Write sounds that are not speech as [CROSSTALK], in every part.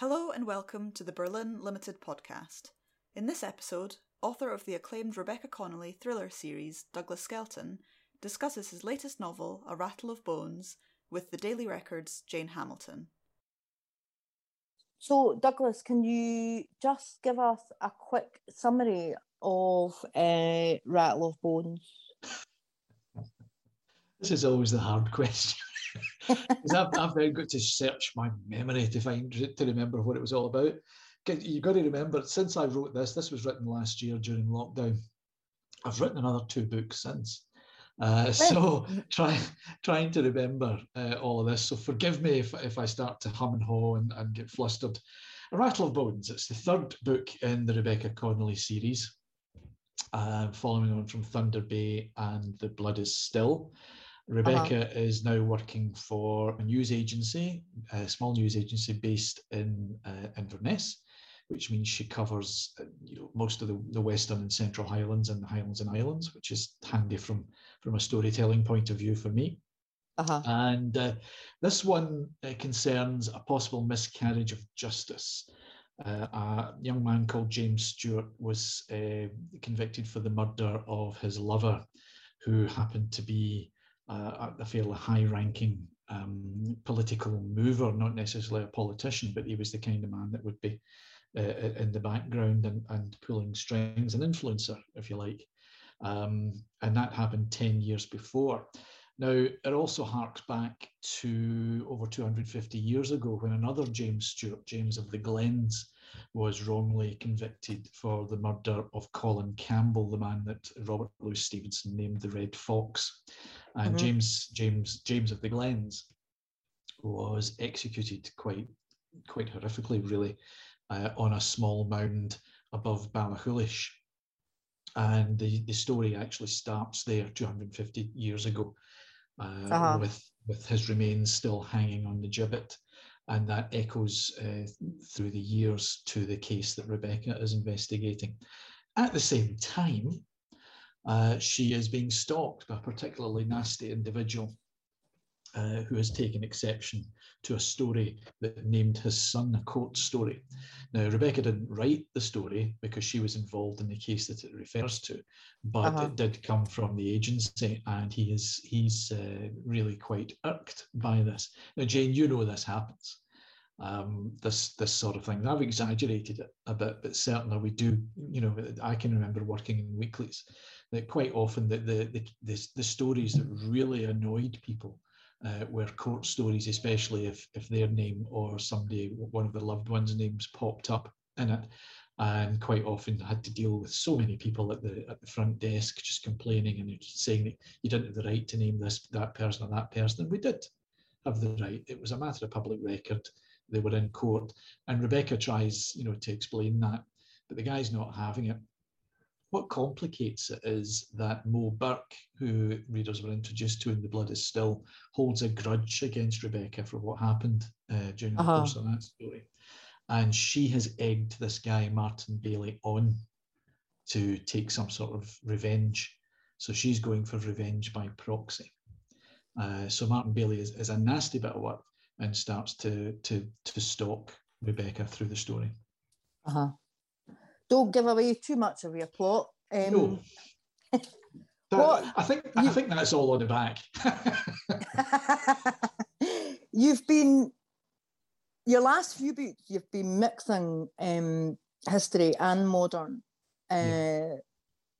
Hello and welcome to the Birlinn Limited podcast. In this episode, author of the acclaimed Rebecca Connolly thriller series, Douglas Skelton, discusses his latest novel, A Rattle of Bones, with the Daily Record's Jane Hamilton. So, Douglas, can you just give us a quick summary of uh, Rattle of Bones? [LAUGHS] This is always the hard [LAUGHS] question. [LAUGHS] Because I've, I've then got to search my memory to find to remember what it was all about. You've got to remember, since I wrote this, this was written last year during lockdown. I've written another two books since. Uh, so [LAUGHS] try, trying to remember uh, all of this. So forgive me if, if I start to hum and haw and, and get flustered. A Rattle of Bones. It's the third book in the Rebecca Connolly series, uh, following on from Thunder Bay and The Blood is Still. Rebecca uh-huh. is now working for a news agency, a small news agency based in uh, Inverness, which means she covers uh, you know most of the, the Western and Central Highlands and the Highlands and Islands, which is handy from from a storytelling point of view for me. Uh-huh. And uh, this one uh, concerns a possible miscarriage of justice. Uh, a young man called James Stewart was uh, convicted for the murder of his lover, who happened to be uh, a fairly high-ranking um, political mover, not necessarily a politician, but he was the kind of man that would be uh, in the background and, and pulling strings, an influencer, if you like. Um, and that happened 10 years before. Now, it also harks back to over 250 years ago when another James Stewart, James of the Glens, was wrongly convicted for the murder of Colin Campbell, the man that Robert Louis Stevenson named the Red Fox. And mm-hmm. James, James, James of the Glens was executed quite, quite horrifically, really, uh, on a small mound above Ballachulish. And the, the story actually starts there 250 years ago uh, uh-huh. with, with his remains still hanging on the gibbet. And that echoes uh, through the years to the case that Rebecca is investigating. At the same time, uh, she is being stalked by a particularly nasty individual uh, who has taken exception to a story that named his son a court story. Now, Rebecca didn't write the story because she was involved in the case that it refers to, but uh-huh. it did come from the agency, and he is he's uh, really quite irked by this. Now, Jane, you know this happens. Um, this this sort of thing. I've exaggerated it a bit, but certainly we do. You know, I can remember working in weeklies that quite often the the the, the, the stories that really annoyed people uh, were court stories, especially if if their name or somebody, one of their loved ones' names popped up in it. And quite often had to deal with so many people at the at the front desk just complaining and saying that you didn't have the right to name this that person or that person. And we did have the right. It was a matter of public record. They were in court, and Rebecca tries, you know, to explain that, but the guy's not having it. What complicates it is that Mo Burke, who readers were introduced to in The Blood is Still, holds a grudge against Rebecca for what happened uh, during the uh-huh. course of that story. And she has egged this guy, Martin Bailey, on to take some sort of revenge. So she's going for revenge by proxy. Uh, so Martin Bailey is, is a nasty bit of work and starts to to to stalk Rebecca through the story. Uh-huh don't give away too much of your plot. Um, no. [LAUGHS] what, I think I think that's all on the back. [LAUGHS] [LAUGHS] you've been your last few books. You've been mixing um, history and modern. Uh, yeah.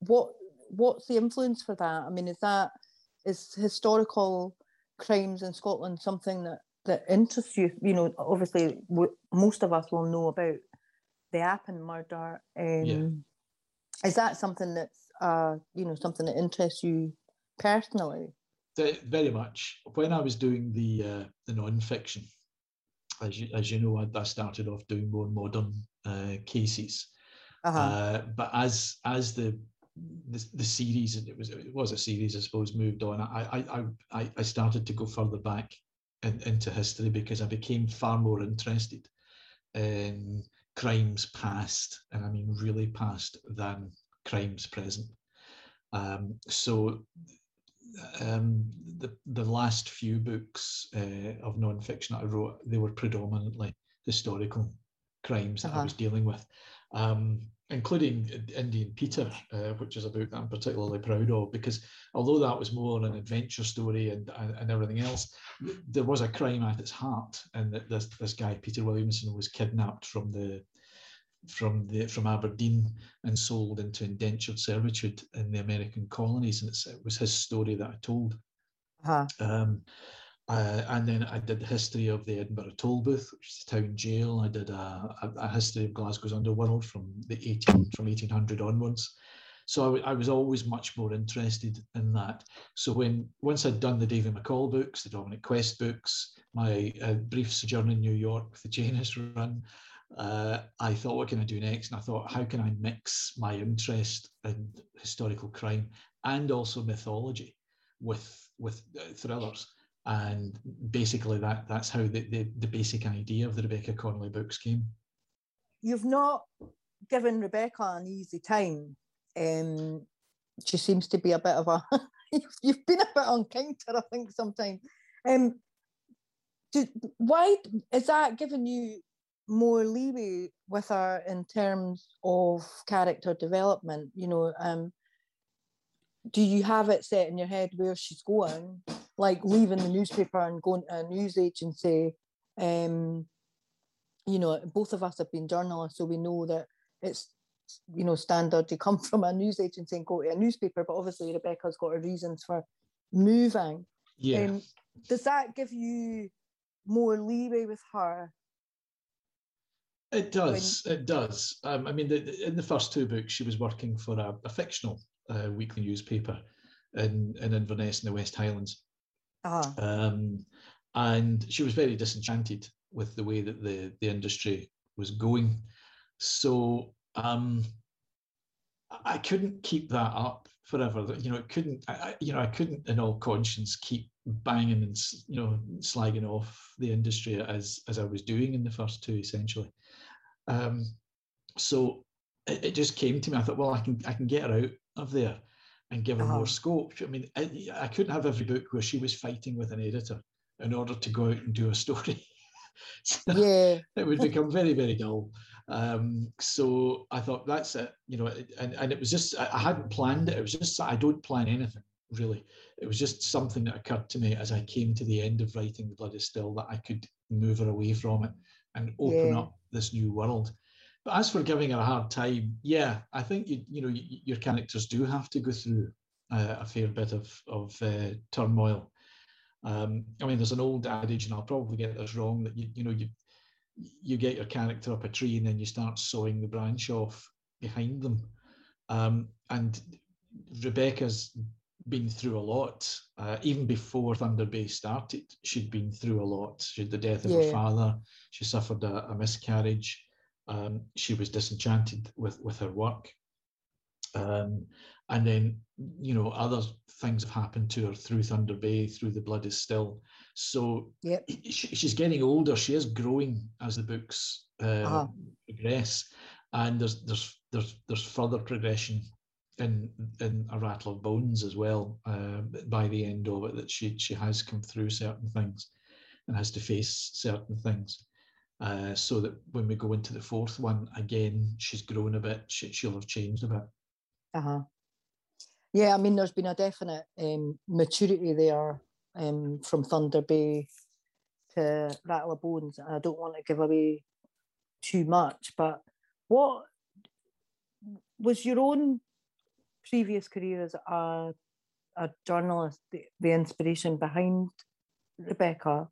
What what's the influence for that? I mean, is that is historical crimes in Scotland something that that interests you? You know, obviously, most of us will know about the Appin murder. Um, yeah. Is that something that's uh, you know something that interests you personally? Very much. When I was doing the uh, the non-fiction, as you, as you know, I, I started off doing more modern uh, cases. Uh-huh. Uh, but as as the, the the series it was it was a series I suppose moved on. I I I I started to go further back in, into history because I became far more interested in crimes past, and I mean really past, than crimes present. Um, so um, the the last few books uh, of nonfiction that I wrote, they were predominantly historical crimes that uh-huh. I was dealing with. Um, including Indian Peter, uh, which is a book that I'm particularly proud of, because although that was more an adventure story and, and, and everything else, there was a crime at its heart, and that this this guy Peter Williamson was kidnapped from the from the from Aberdeen and sold into indentured servitude in the American colonies, and it was his story that I told. Uh-huh. Um, uh, and then I did the history of the Edinburgh Tolbooth, which is the town jail. I did a, a, a history of Glasgow's underworld from the 18 from 1800 onwards. So I, I, was always much more interested in that. So when once I'd done the David McCall books, the Dominic Quest books, my uh, brief sojourn in New York with the Janus run, uh, I thought, what can I do next? And I thought, how can I mix my interest in historical crime and also mythology with with uh, thrillers? And basically, that that's how the, the, the basic idea of the Rebecca Connolly books came. You've not given Rebecca an easy time. Um, she seems to be a bit of a. [LAUGHS] you've been a bit unkind to her, I think, sometimes. Um, do, why is that giving you more leeway with her in terms of character development? You know, um, do you have it set in your head where she's going, like leaving the newspaper and going to a news agency? Um, you know, both of us have been journalists, so we know that it's you know standard to come [LAUGHS] from a news agency and go to a newspaper. But obviously, Rebecca's got her reasons for moving. Yeah. Um, does that give you more leeway with her it does. When... It does. Um, I mean, the, in the first two books, she was working for a, a fictional uh, weekly newspaper in, in Inverness in the West Highlands. Uh-huh. Um, and she was very disenchanted with the way that the, the industry was going. So um, I couldn't keep that up forever. You know, it couldn't. I, you know, I couldn't, in all conscience, keep banging and you know slagging off the industry as as I was doing in the first two, essentially. Um, so it, it, just came to me. I thought, well, I can I can get her out of there and give her uh-huh. more scope. I mean, I, I, couldn't have every book where she was fighting with an editor in order to go out and do a story. [LAUGHS] so yeah, it would become very very dull. Um, so I thought that's it, you know, and, and it was just I hadn't planned it. It was just I don't plan anything really. It was just something that occurred to me as I came to the end of writing The Blood is Still that I could move her away from it and open yeah. up this new world. But as for giving her a hard time, yeah, I think you you know you, your characters do have to go through uh, a fair bit of of uh, turmoil. Um, I mean, there's an old adage, and I'll probably get this wrong, that you you know you you get your character up a tree and then you start sawing the branch off behind them. Um, and Rebecca's been through a lot. Uh, even before Thunder Bay started, she'd been through a lot. She had the death of yeah. her father. She suffered a, a miscarriage. Um, she was disenchanted with with her work. Um, and then, you know, other things have happened to her through Thunder Bay, through The Blood is Still. So yep. she, she's getting older. She is growing as the books uh, uh-huh. progress, and there's there's there's there's further progression in in a rattle of bones as well uh, by the end of it that she she has come through certain things and has to face certain things. Uh, so that when we go into the fourth one again she's grown a bit. She, she'll have changed a bit. Uh-huh. Yeah i mean there's been a definite um, maturity there um, from thunder bay to rattle of bones i don't want to give away too much but what was your own previous career as a, a journalist the, the inspiration behind Rebecca?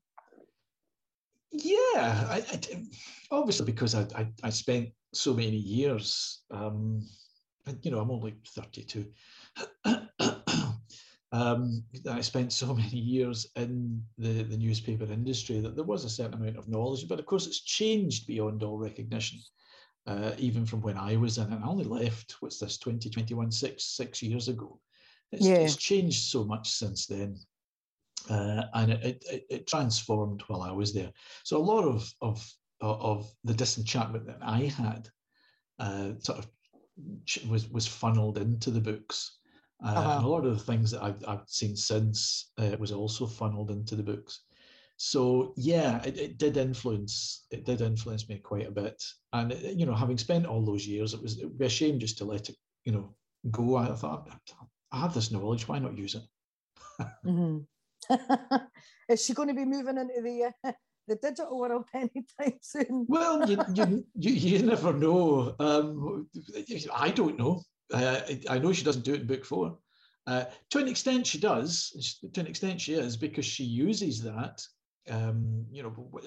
Yeah, I, I, obviously because I, I, I, spent so many years, um, you know, I'm only 32. [COUGHS] um, I spent so many years in the, the newspaper industry that there was a certain amount of knowledge, but of course it's changed beyond all recognition uh, even from when I was in it. And I only left, what's this, 2021, six, six years ago. It's, yeah. it's changed so much since then. Uh, and it, it, it, transformed while I was there. So a lot of, of, of the disenchantment that I had uh, sort of was, was funneled into the books. Uh, uh-huh. And a lot of the things that I've, I've seen since uh, was also funneled into the books. So yeah, it, it did influence it did influence me quite a bit. And you know, having spent all those years, it was it would be a shame just to let it you know go. I thought I have this knowledge, why not use it? mm-hmm. [LAUGHS] Is she going to be moving into the uh, [LAUGHS] the digital world [LAUGHS] anytime soon? well, you, you, you, you never know. Um, I don't know. Uh, I know she doesn't do it in book four. Uh, to an extent, she does. To an extent, she is because she uses that. Um, you know,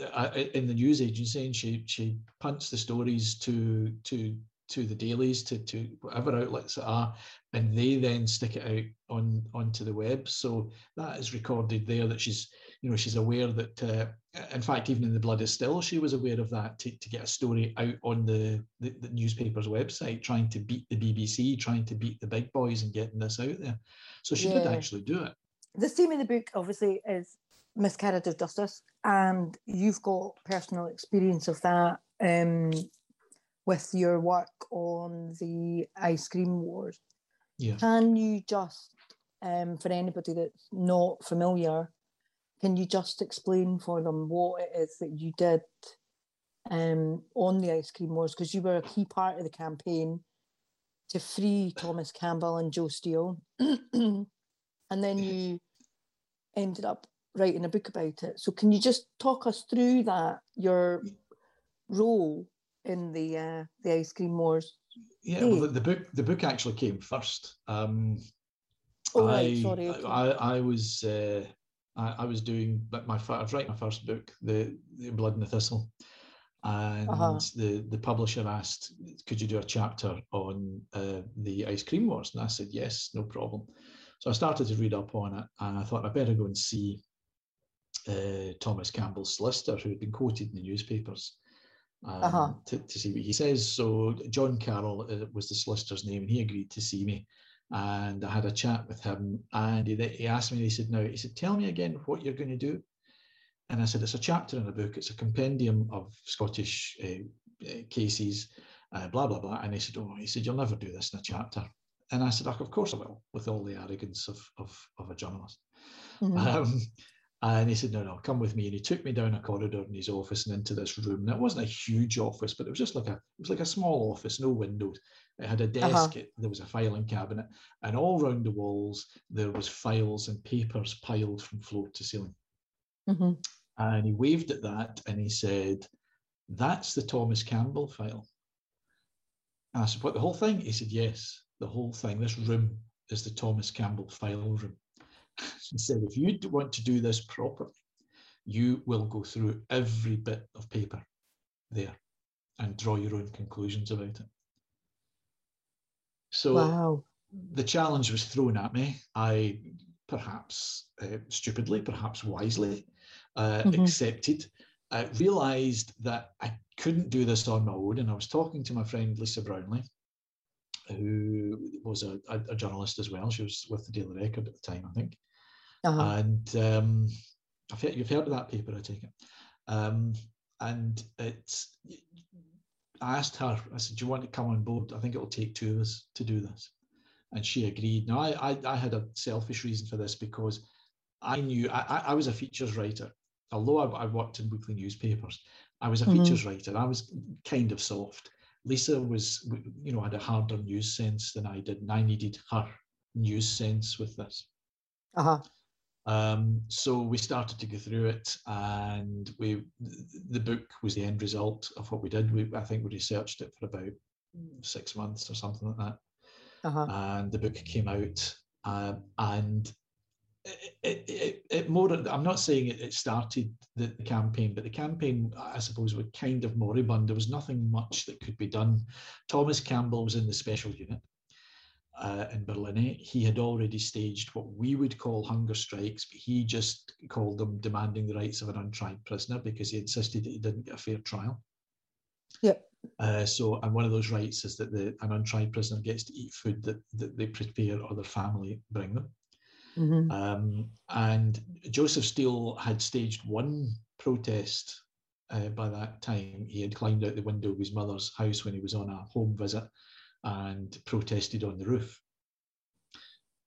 in the news agency, and she she punts the stories to to to the dailies, to, to whatever outlets it are, and they then stick it out on onto the web. So that is recorded there that she's, you know, she's aware that, uh, in fact, even in the Blood is Still, she was aware of that to, to get a story out on the, the, the newspaper's website, trying to beat the BBC, trying to beat the big boys and getting this out there. So she yeah. did actually do it. The theme of the book, obviously, is miscarriage of justice, and you've got personal experience of that. Um, with your work on the ice cream wars. Yeah. Can you just, um, for anybody that's not familiar, can you just explain for them what it is that you did um, on the ice cream wars? Because you were a key part of the campaign to free Thomas Campbell and Joe Steele. [CLEARS THROAT] and then you ended up writing a book about it. So can you just talk us through that, your role in the uh, the ice cream wars. Yeah, well, the, the, book the book actually came first. Um, oh, I, right, sorry. Okay. I, I was uh, I, I, was doing my I was writing my first book, the, the Blood and the Thistle, and uh-huh. the the publisher asked, "Could you do a chapter on uh, the ice cream wars?" And I said, "Yes, no problem." So I started to read up on it, and I thought I better go and see uh, Thomas Campbell's solicitor, who had been quoted in the newspapers um, uh-huh. to, to see what he says. So John Carroll uh, was the solicitor's name, and he agreed to see me. And I had a chat with him, and he, he asked me. He said, "Now," he said, "Tell me again what you're going to do." And I said, "It's a chapter in a book. It's a compendium of Scottish uh, uh, cases, uh, blah blah blah." And he said, "Oh," he said, "You'll never do this in a chapter." And I said, "Of course I will," with all the arrogance of of, of a journalist. Mm-hmm. Um, and he said, No, no, come with me. And he took me down a corridor in his office and into this room. And it wasn't a huge office, but it was just like a it was like a small office, no windows. It had a uh-huh. desk, uh-huh. it, there was a filing cabinet, and all round the walls there was files and papers piled from floor to ceiling. Mm-hmm. And he waved at that and he said, That's the Thomas Campbell file. And I said, What the whole thing? He said, Yes, the whole thing. This room is the Thomas Campbell file room. He said, if you want to do this properly, you will go through every bit of paper there and draw your own conclusions about it. So wow. the challenge was thrown at me. I perhaps uh, stupidly, perhaps wisely, uh, mm-hmm. accepted. I realized that I couldn't do this on my own. And I was talking to my friend Lisa Brownlie, who was a, a, a journalist as well. She was with the Daily Record at the time, I think. Uh-huh. And um, I've heard, you've heard of that paper, I take it. Um, and it's, I asked her, I said, Do you want to come on board? I think it'll take two of us to do this. And she agreed. Now, I, I, I had a selfish reason for this because I knew I, I was a features writer. Although I, I worked in weekly newspapers, I was a mm-hmm. features writer. I was kind of soft. Lisa was, you know, had a harder news sense than I did, and I needed her news sense with this. Uh-huh. Um, so we started to go through it, and we the book was the end result of what we did. We I think we researched it for about six months or something like that, uh-huh. and the book came out. Uh, and it, it, it, more i'm not saying it, it started the, the, campaign but the campaign i suppose was kind of moribund there was nothing much that could be done thomas campbell was in the special unit uh, in Barlinnie, he had already staged what we would call hunger strikes, but he just called them demanding the rights of an untried prisoner because he insisted that he didn't get a fair trial. Yep. Uh, so, and one of those rights is that the, an untried prisoner gets to eat food that, that they prepare or their family bring them. Mm-hmm. Um, and Joseph Steele had staged one protest uh, by that time. He had climbed out the window of his mother's house when he was on a home visit and protested on the roof.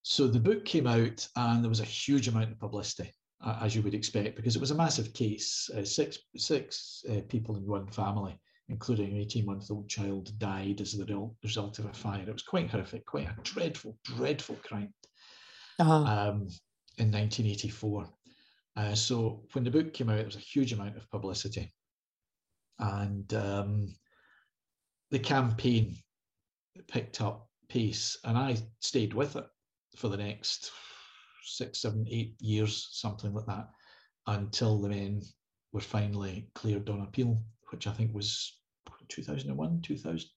So the book came out and there was a huge amount of publicity. as you would expect, because it was a massive case. Uh, six six uh, people in one family, including an 18 month old child, died as the result of a fire. It was quite horrific, quite a dreadful, dreadful crime uh-huh. um, in 1984. Uh, so when the book came out, there was a huge amount of publicity. And um, the campaign picked up pace, and I stayed with it for the next six, seven, eight years, something like that, until the men were finally cleared on appeal, which I think was 2001, 2000.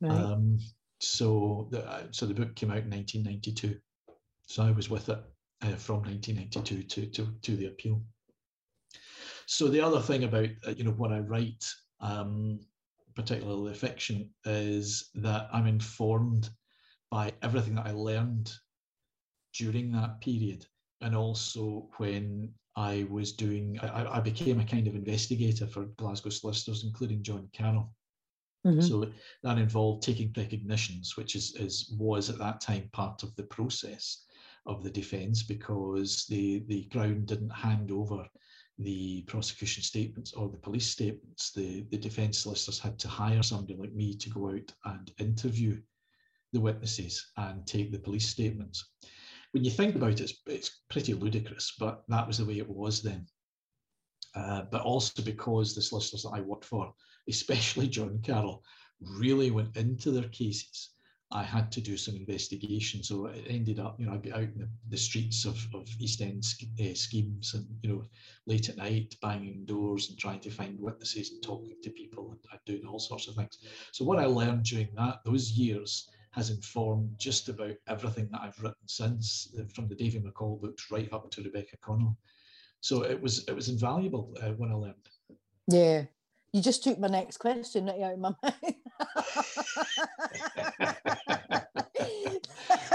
Right. Um, so the uh, so the book came out in 1992. So I was with it uh, from 1992 to, to to the appeal. So the other thing about uh, you know what I write, um, particularly fiction, is that I'm informed by everything that I learned during that period, and also when I was doing, I, I became a kind of investigator for Glasgow solicitors, including John Carroll. Mm-hmm. So that involved taking precognitions, which is, is was at that time part of the process of the defence because the the Crown didn't hand over the prosecution statements or the police statements. The the defence solicitors had to hire somebody like me to go out and interview the witnesses and take the police statements when you think about it, it's, it's pretty ludicrous, but that was the way it was then. Uh, but also because the solicitors that I worked for, especially John Carroll, really went into their cases. I had to do some investigation. So it ended up, you know, I'd be out in the, the streets of, of East End uh, schemes and, you know, late at night, banging doors and trying to find witnesses and talking to people and, doing all sorts of things. So what I learned during that, those years, has informed just about everything that I've written since, uh, from the Davy McCall books right up to Rebecca Connolly. So it was it was invaluable uh, when I learned. Yeah, you just took my next question out of my [LAUGHS] mind.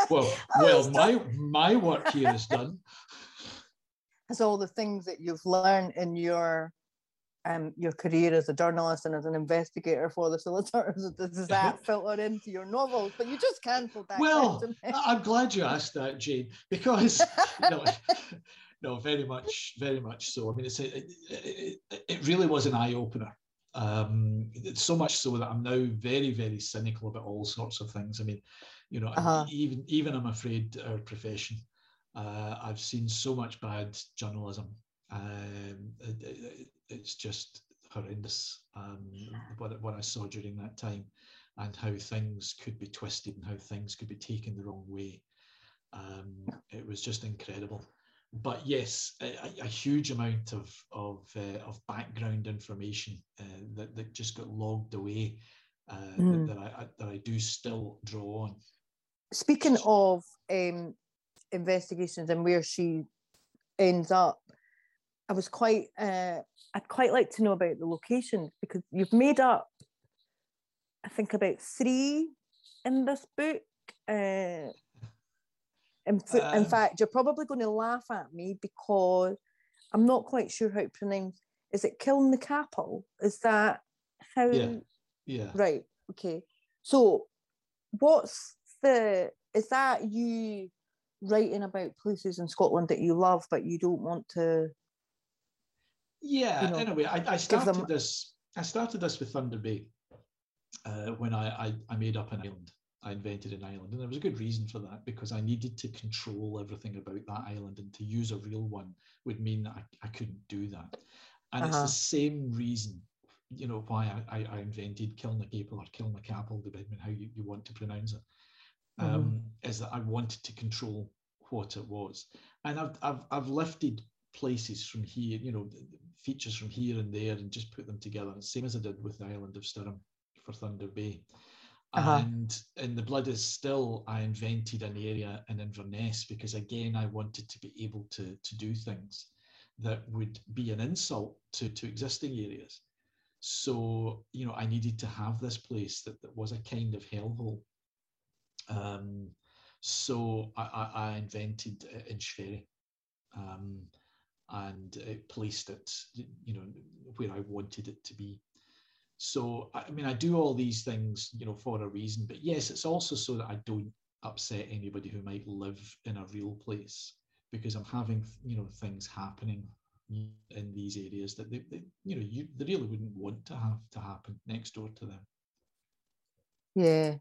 Well, [LAUGHS] well, my my work here is done. As all the things that you've learned in your um, your career as a journalist and as an investigator for the solicitors does [LAUGHS] that [LAUGHS] filter into your novels but you just cancelled that well i'm glad you asked that jane because no, no very much very much so. I mean it's a, it, it, it really was an eye-opener um, so much so that i'm now very very cynical about all sorts of things i mean you know uh-huh. even even i'm afraid our profession uh, i've seen so much bad journalism um, it, it's just horrendous um, what, what I saw during that time and how things could be twisted and how things could be taken the wrong way. Um, it was just incredible. But yes, a, a huge amount of of, uh, of background information uh, that, that just got logged away uh, mm. that, that, I, that I do still draw on. Speaking of um, investigations and where she ends up, I was quite, uh, I'd quite like to know about the location because you've made up, I think, about three in this book. In, um, in fact, you're probably going to laugh at me because I'm not quite sure how to pronounce. Is it Kilnacappel? Is that how? Yeah. Yeah. Right. Okay. So, what's the? Is that you writing about places in Scotland that you love, but you don't want to yeah, you know, anyway, I, I started them... this. I started this with Thunder Bay uh, when I, I, I made up an island. I invented an island, and there was a good reason for that because I needed to control everything about that island, and to use a real one would mean that I, I couldn't do that. And uh-huh. it's the uh-huh. same reason, you know, why I, I, invented Kilnacaple or Kilnacapel, depending on how you, you want to pronounce it. Mm-hmm. Um, is that I wanted to control what it was, and I've I've, I've lifted places from here, you know, features from here and there and just put them together. Same as I did with the island of Stoirm for Thunder Bay. Uh-huh. And in The Blood is Still, I invented an area in Inverness because, again, I wanted to be able to, to do things that would be an insult to, to existing areas. So, you know, I needed to have this place that, that was a kind of hellhole. Um, so I, I, I invented Inchferry. Um, and it placed it, you know, where I wanted it to be. So, I mean, I do all these things, you know, for a reason. But yes, it's also so that I don't upset anybody who might live in a real place because I'm having you know things happening in these areas that they, they you know you they really wouldn't want to have to happen next door to them. Yeah.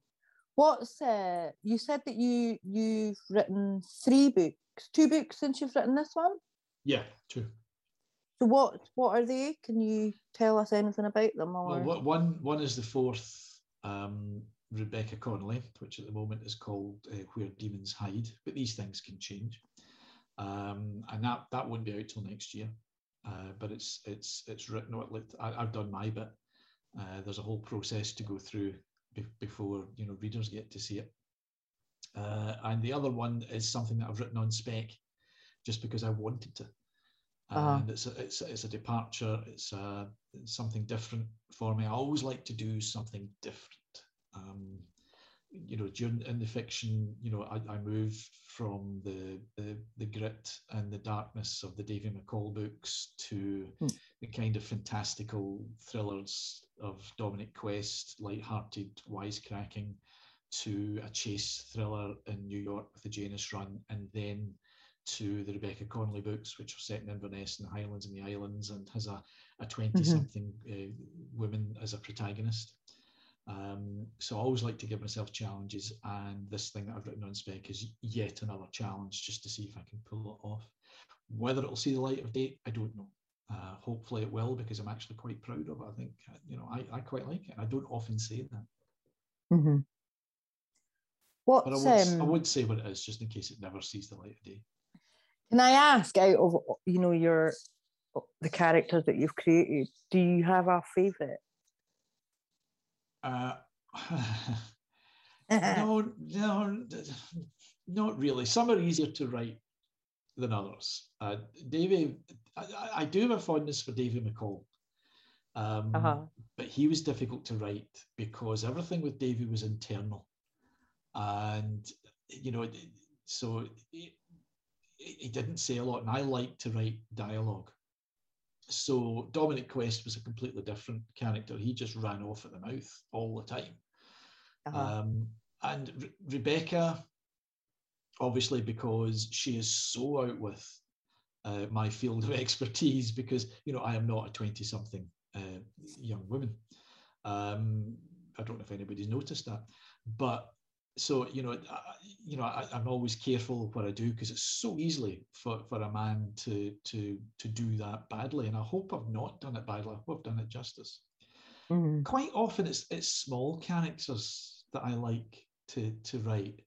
What's uh you said that you you've written three books, two books since you've written this one? Yeah, true. So what what are they? Can you tell us anything about them? Or? Well, one one is the fourth um, Rebecca Connolly, which at the moment is called uh, Where Demons Hide, but these things can change, um, and that that won't be out till next year. Uh, but it's it's it's written. I, I've done my bit. Uh, there's a whole process to go through be- before you know readers get to see it. Uh, and the other one is something that I've written on spec, just because I wanted to. Uh-huh. And it's a, it's a, it's a departure. It's, a, uh, it's something different for me. I always like to do something different. Um, you know, during in the fiction, you know, I, I move from the, the, the grit and the darkness of the Davy McCall books to mm. the kind of fantastical thrillers of Dominic Quest, light-hearted wisecracking, to a chase thriller in New York with the Janus Run, and then to the Rebecca Connolly books, which are set in Inverness and the Highlands and the Islands, and has a, a 20 something mm-hmm. uh, woman as a protagonist. Um, so I always like to give myself challenges, and this thing that I've written on spec is yet another challenge just to see if I can pull it off. Whether it'll see the light of day, I don't know. Uh, hopefully it will because I'm actually quite proud of it. I think you know I, I quite like it. I don't often say that. Mm-hmm. What but I would, um, I would say what it is just in case it never sees the light of day. Can I ask out of you know your the characters that you've created, do you have a favourite? Uh, [LAUGHS] no, no, not really. Some are easier to write than others. Uh, Davy, I, I, do have a fondness for Davy McCall, um, uh-huh. but he was difficult to write because everything with Davy was internal, and you know, so he didn't say a lot, and I like to write dialogue. So Dominic Quest was a completely different character. He just ran off at the mouth all the time. Uh-huh. Um, and Re- Rebecca, obviously, because she is so out with uh, my field of [LAUGHS] expertise, because you know I am not a twenty-something uh, young woman. Um, I don't know if anybody's noticed that, but so you know, I, you know, I, am always careful what I do because it's so easily for, for a man to to to do that badly, and I hope I've not done it badly. I hope I've done it justice. Mm-hmm. Quite often, it's it's small characters that I like to to write.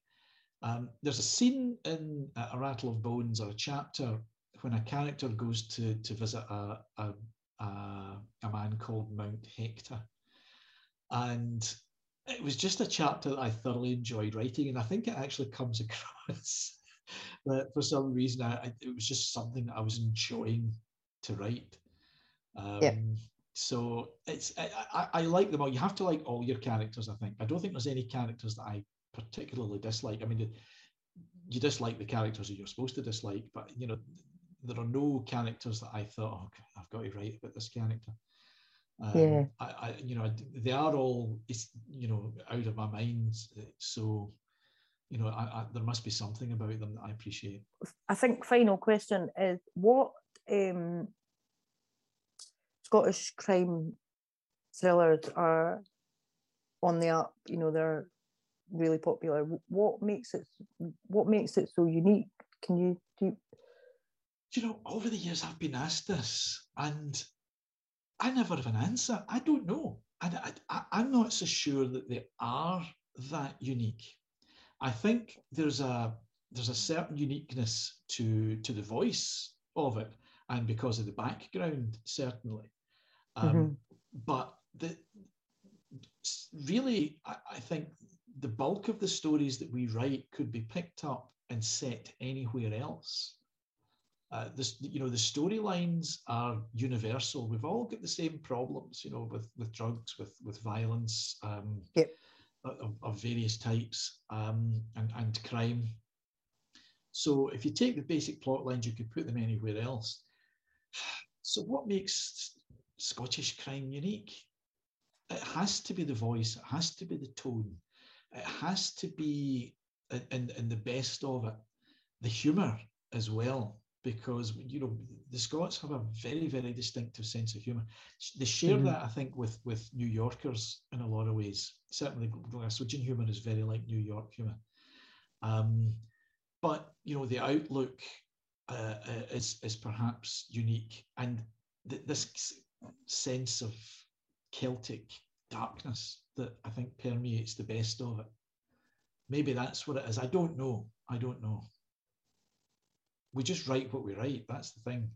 Um, there's a scene in a Rattle of Bones or a chapter when a character goes to to visit a a, a, a man called Mount Hector, and it was just a chapter that I thoroughly enjoyed writing, and I think it actually comes [LAUGHS] across that for some reason I, I, it was just something that I was enjoying to write. Um, yeah. So it's I, I, I, like them all. You have to like all your characters. I think I don't think there's any characters that I particularly dislike. I mean, you dislike the characters that you're supposed to dislike, but you know there are no characters that I thought, oh, I've got to write about this character. Um, yeah. I, I, you know, they are all, you know, out of my mind. So, you know, I, I, there must be something about them that I appreciate. I think final question is what um, Scottish crime thrillers are on the up. You know, they're really popular. What makes it? What makes it so unique? Can you do? You know, over the years I've been asked this, and I never have an answer. I don't know. I, I, I'm not so sure that they are that unique. I think there's a there's a certain uniqueness to to the voice of it, and because of the background, certainly. Um, mm-hmm. But the really, I, I think the bulk of the stories that we write could be picked up and set anywhere else. Uh, this, you know, the storylines are universal. We've all got the same problems, you know, with with drugs, with with violence, um, yep. of, of, various types, um, and and crime. So if you take the basic plot lines, you could put them anywhere else. So what makes Scottish crime unique? It has to be the voice. It has to be the tone. It has to be, in, in the best of it, the humour as well because you know the Scots have a very very distinctive sense of humour. They share mm-hmm. that I think with with New Yorkers in a lot of ways. Certainly, Glaswegian humour is very like New York humour. Um, but you know the outlook uh, uh, is is perhaps unique, and th- this sense of Celtic darkness that I think permeates the best of it. Maybe that's what it is. I don't know. I don't know we just write what we write. That's the thing.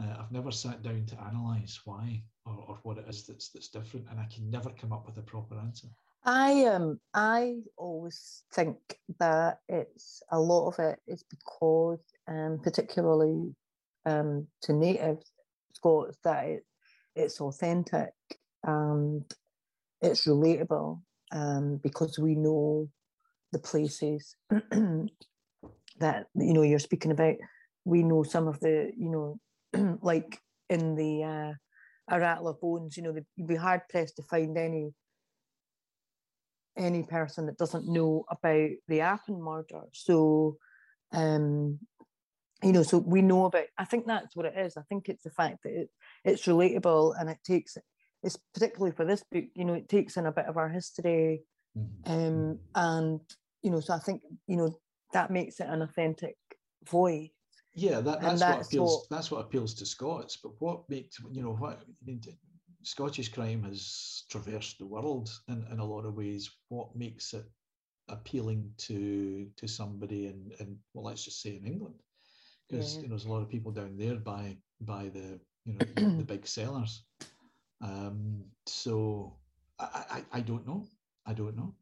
Uh, I've never sat down to analyse why or, or what it is that's that's different, and I can never come up with a proper answer. I um I always think that it's a lot of it is because um particularly um to native Scots that it, it's authentic and it's relatable um because we know the places [CLEARS THROAT] that you know you're speaking about we know some of the you know [CLEARS THROAT] like in the uh, a rattle of bones you know you'd be hard pressed to find any any person that doesn't know about the Appin murder so um you know so we know about i think that's what it is i think it's the fact that it, it's relatable and it takes it's particularly for this book you know it takes in a bit of our history mm-hmm. um and you know so i think you know that makes it an authentic voice. Yeah, that, that's, that's, what appeals. What, that's what appeals to Scots. But what makes you know what I mean, Scottish crime has traversed the world in, in a lot of ways. What makes it appealing to to somebody in, in well, let's just say in England, because yeah. you know there's a lot of people down there by by the you know the [CLEARS THROAT] big sellers. Um, so I, I I don't know. I don't know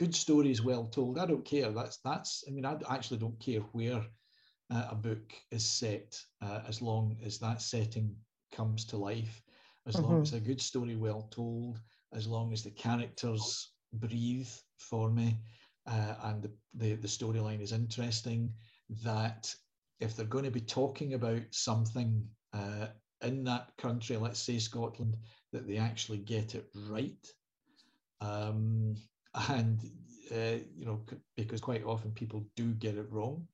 good stories well told. I don't care. That's that's. I mean, I actually don't care where uh, a book is set, uh, as long as that setting comes to life, as mm-hmm. long as a good story well told, as long as the characters breathe for me, uh, and the the, the storyline is interesting. That if they're going to be talking about something uh, in that country, let's say Scotland, that they actually get it right. Um, and uh, you know because quite often people do get it wrong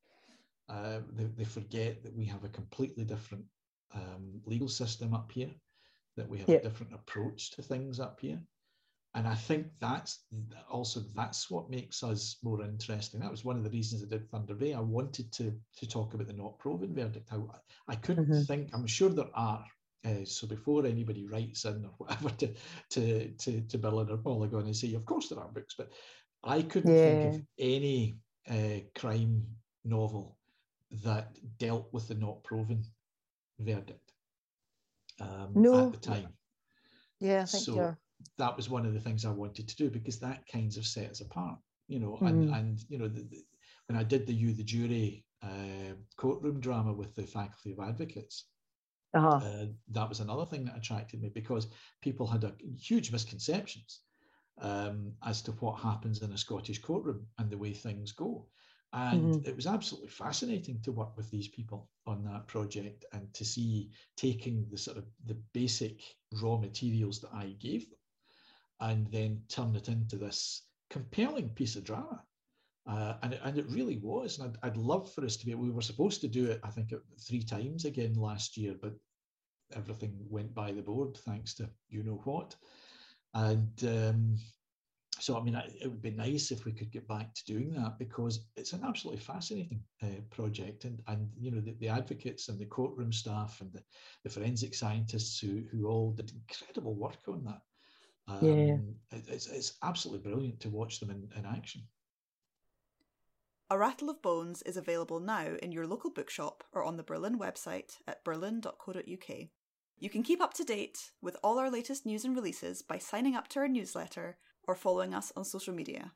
uh, they, they, forget that we have a completely different um, legal system up here that we have a different approach to things up here. And i think that's also that's what makes us more interesting. That was one of the reasons i did thunder bay. I wanted to to talk about the not proven verdict. I, I couldn't mm-hmm. think i'm sure there are uh, so before anybody writes in or [LAUGHS] whatever to to to, to Birlinn or Polygon and say, of course there are books, but I couldn't yeah. think of any uh, crime novel that dealt with the not proven verdict um, no. at the time. Yeah, I think so. You're... That was one of the things I wanted to do because that kinds of set us apart, you know. Mm. And and you know, the, the, when I did the You the Jury uh, courtroom drama with the Faculty of Advocates, uh-huh. Uh, that was another thing that attracted me because people had a huge misconceptions um, as to what happens in a Scottish courtroom and the way things go. And mm-hmm. it was absolutely fascinating to work with these people on that project and to see taking the sort of the basic raw materials that I gave them and then turn it into this compelling piece of drama. Uh, and, it, and it really was. And I'd, I'd love for us to be, we were supposed to do it, I think, three times again last year, but everything went by the board thanks to you know what. And um, so, I mean, it would be nice if we could get back to doing that because it's an absolutely fascinating uh, project. And, and you know, the, the, advocates and the courtroom staff and the, the, forensic scientists who, who all did incredible work on that. Um, yeah. it's, it's absolutely brilliant to watch them in, in action. A Rattle of Bones is available now in your local bookshop or on the Birlinn website at birlinn.co.uk. You can keep up to date with all our latest news and releases by signing up to our newsletter or following us on social media.